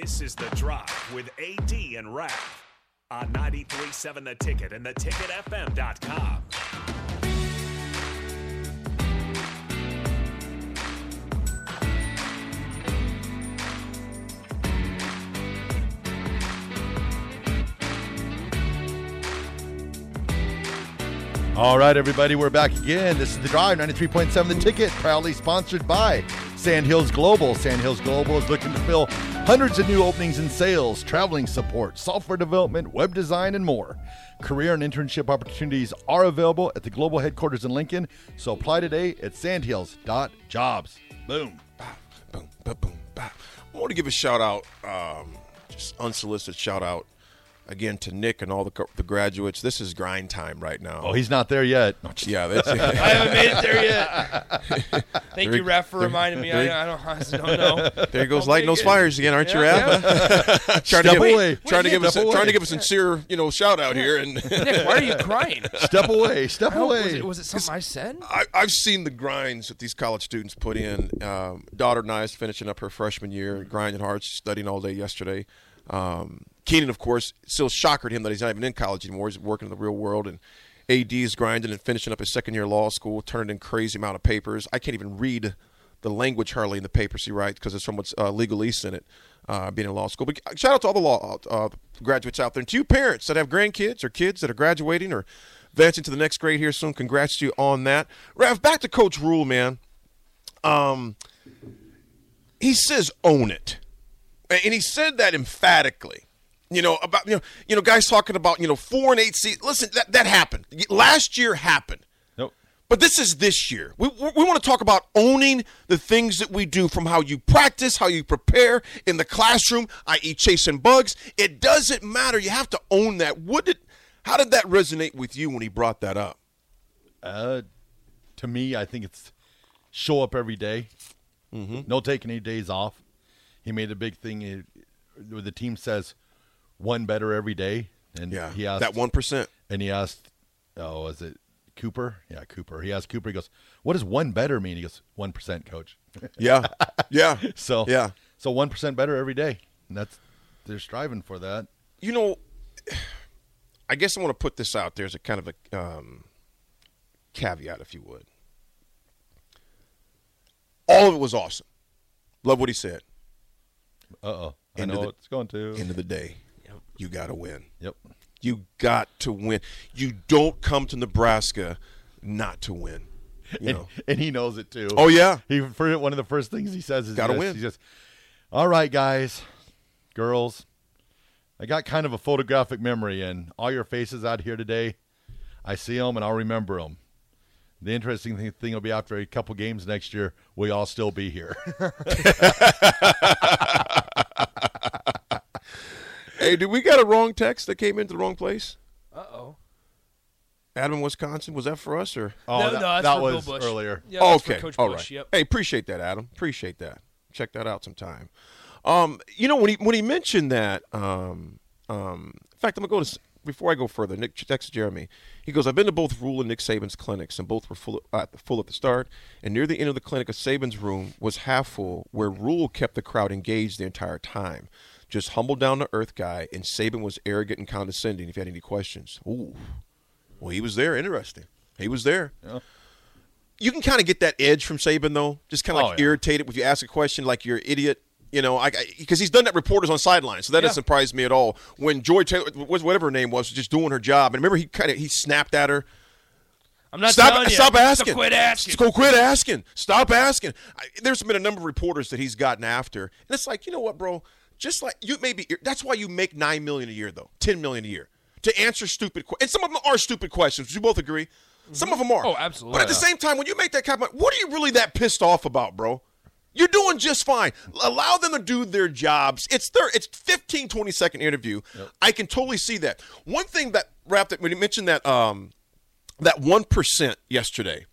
This is The Drive with AD and Raf on 93.7 The Ticket and theticketfm.com. All right, everybody, we're back again. This is The Drive, 93.7 The Ticket, proudly sponsored by Sandhills Global. Sandhills Global is looking to fill hundreds of new openings in sales, traveling support, software development, web design, and more. Career and internship opportunities are available at the global headquarters in Lincoln, so apply today at sandhills.jobs. Boom. Boom, boom, boom, boom. I want to give a shout out, um, just unsolicited shout out again to Nick and all the, co- the graduates. This is grind time right now. Oh, he's not there yet. yeah, that's I haven't made it there yet. Thank There- you, Ref, for there- reminding me. there- I, I don't, honestly don't know. There goes I'll lighting those it. fires again, aren't you, Yeah, Rap? trying to give, away. trying to give us Step trying to give a sincere, you know, shout out here. And Nick, why are you crying? Step away. Step away. was, it, was it something I said? I, I've seen the grinds that these college students put in. Um, daughter and I is finishing up her freshman year, grinding hard, studying all day yesterday. Um, Keenan, of course, still shocker to him that he's not even in college anymore. He's working in the real world, and AD is grinding and finishing up his second year law school, turning in crazy amount of papers. I can't even read the language hardly in the papers he writes because there's so much uh, legalese in it. Uh, being in law school, but shout out to all the law uh, graduates out there, and to you parents that have grandkids or kids that are graduating or advancing to the next grade here soon. Congrats to you on that. Rav, back to Coach Rhule, man. Um, he says own it, and he said that emphatically. You know about you know you know guys talking about you know four and eight seed. Listen, that that happened last year. Happened. Nope. But this is this year. We, we, want to talk about owning the things that we do from how you practice, how you prepare in the classroom, i.e., chasing bugs. It doesn't matter. You have to own that. What did, how did that resonate with you when he brought that up? Uh, to me, I think it's show up every day. Mm-hmm. No taking any days off. He made a big thing. where the team says one better every day, and Yeah, he asked that one percent. and he asked, "Oh, is it Cooper? Yeah, Cooper." He asked Cooper. He goes, "What does one better mean?" He goes, "One percent, coach." Yeah, yeah. So Yeah. so one percent better every day, and that's they're striving for that. you know, I guess I want to put this out there as a kind of a um, caveat, if you would. All of it was awesome. Love what he said. Uh oh, I End know the- it's going to. End of the day, yep. you got to win. Yep. You got to win. You don't come to Nebraska not to win. You And, know. and he knows it too. Oh yeah. He for one of the first things he says is Gotta this. win. He says, "All right, guys, girls, I got kind of a photographic memory, and all your faces out here today, I see them and I'll remember them. The interesting thing, thing will be after a couple games next year, we all still be here. Hey, did we got a wrong text that came into the wrong place? Uh oh. Adam, Wisconsin. Was that for us or? Oh, no, that, no, that's that for was Bill Bush. earlier. Yeah, that's for okay. Coach All Bush. right. Yep. Hey, appreciate that, Adam. Appreciate that. Check that out sometime. Um, you know when he when he mentioned that, um, um, in fact, I'm gonna go to s- before I go further. Nick texts Jeremy. He goes, "I've been to both Rhule and Nick Saban's clinics, and both were full uh, full at the start. And near the end of the clinic, a Saban's room was half full, where Rhule kept the crowd engaged the entire time. Just humble, down to earth guy, and Saban was arrogant and condescending. If you had any questions, ooh, well, he was there. Interesting. He was there." you can kind of get that edge from Saban though, just kind of like Oh, yeah. irritated if you ask a question like you're an idiot. You know, I because he's done that reporters on sidelines, so that Yeah. doesn't surprise me at all. When Joy Taylor, was whatever her name was, was just doing her job, and remember he kind of he snapped at her. I'm not Stop! Stop So asking. quit asking. Go quit asking. Stop asking. I, there's been a number of reporters that he's gotten after, and it's like, you know what, bro? Just like you maybe that's why you make nine million a year though, ten million a year to answer stupid questions. And some of them are stupid questions. You both agree. Some of mm-hmm. them are. Oh, absolutely. But at the same time, when you make that comment, what are you really that pissed off about, bro? You're doing just fine. Allow them to do their jobs. It's their it's 15, 20 second interview. I can totally see that. One thing that wrapped it when you mentioned that um that one percent yesterday,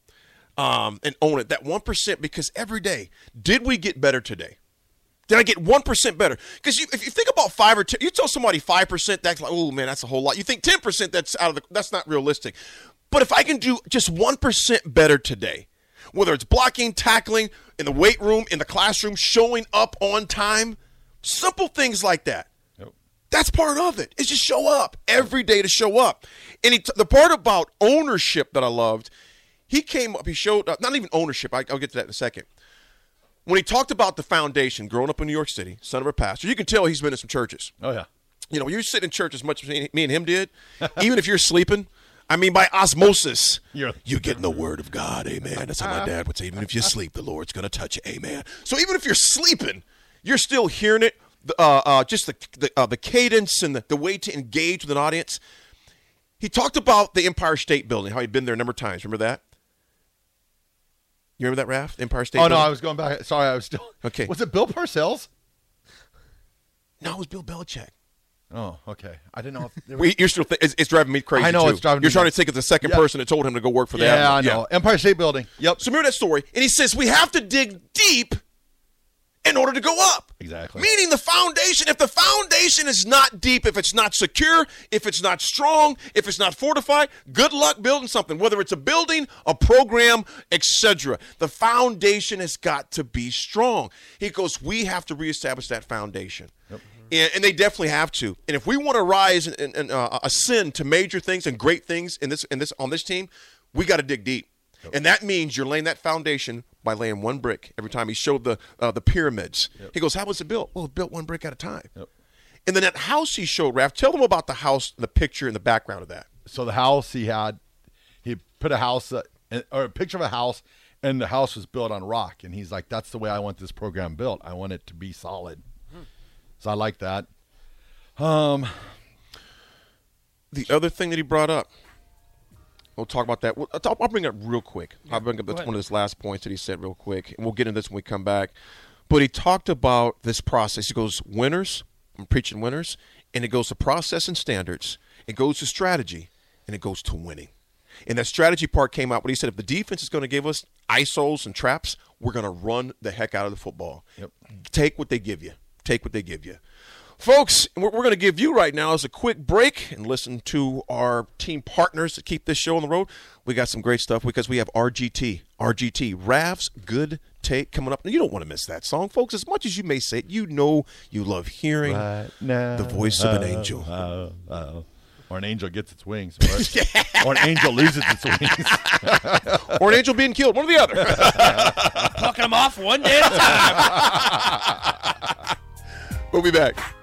um, and own it. That one percent because every day, did we get better today? Did I get one percent better? Because you, if you think about five or ten, you tell somebody five percent, that's like, oh man, that's a whole lot. You think ten percent, that's out of the, that's not realistic. But if I can do just one percent better today, whether it's blocking, tackling, in the weight room, in the classroom, showing up on time, Simple things like that. Yep. That's part of it. It's just show up every day to show up. And he t- the part about ownership that I loved, he came up, he showed up, not even ownership, I, I'll get to that in a second. When he talked about the foundation, growing up in New York City, son of a pastor, you can tell he's been in some churches. Oh yeah. You know, you sit in church as much as me and him did, even if you're sleeping. I mean, by osmosis, You're- getting the word of God. Amen. That's how my dad would say. Even if you sleep, the Lord's going to touch you. Amen. So even if you're sleeping, you're still hearing it. Uh, uh, just the the, uh, the cadence and the, the way to engage with an audience. He talked about the Empire State Building, how he'd been there a number of times. Remember that? You remember that, Raph? Empire State Oh no, I was going back. Sorry, I was still. Okay. Was it Bill Parcells? No, it was Bill Belichick. Oh, okay. I didn't know if there We, you're still th- it's, it's driving me crazy. I know, too. it's driving You're trying nuts. to think of the second Yeah. person that told him to go work for the. Yeah, that. I know. Empire State Building. Yep. So remember that story, and he says we have to dig deep in order to go up. Exactly. Meaning the foundation. If the foundation is not deep, if it's not secure, if it's not strong, if it's not fortified, good luck building something. Whether it's a building, a program, etc. The foundation has got to be strong. He goes, we have to reestablish that foundation. And, and they definitely have to. And if we want to rise and, and uh, ascend to major things and great things in this in this on this team, we got to dig deep. And that means you're laying that foundation by laying one brick every time. He showed the uh, the pyramids. He goes, "How was it built?" Well, it built one brick at a time. And then that house he showed, Raph, tell them about the house, the picture, and the background of that. So the house he had, he put a house uh, or a picture of a house, and the house was built on rock. And he's like, "That's the way I want this program built. I want it to be solid." So I like that. Um, The other thing that he brought up, we'll talk about that. We'll- I'll, I'll bring it up real quick. I'll bring up one of his last points that he said real quick, and we'll get into this when we come back. But he talked about this process. He goes, winners, I'm preaching winners, and it goes to process and standards, it goes to strategy, and it goes to winning. And that strategy part came out when he said, if the defense is going to give us ISOs and traps, we're going to run the heck out of the football. Yep. Take what they give you. Take what they give you. Folks, what we're going to give you right now is a quick break and listen to our team partners to keep this show on the road. We got some great stuff because we have RGT, RGT, Rav's Good Take coming up. You don't want to miss that song, folks. As much as you may say it, you know you love hearing now, the voice of an uh, angel. oh, oh. Or an angel gets its wings, or, or an angel loses its wings. or an angel being killed, one or the other. Plucking them off one day at a time. We'll be back.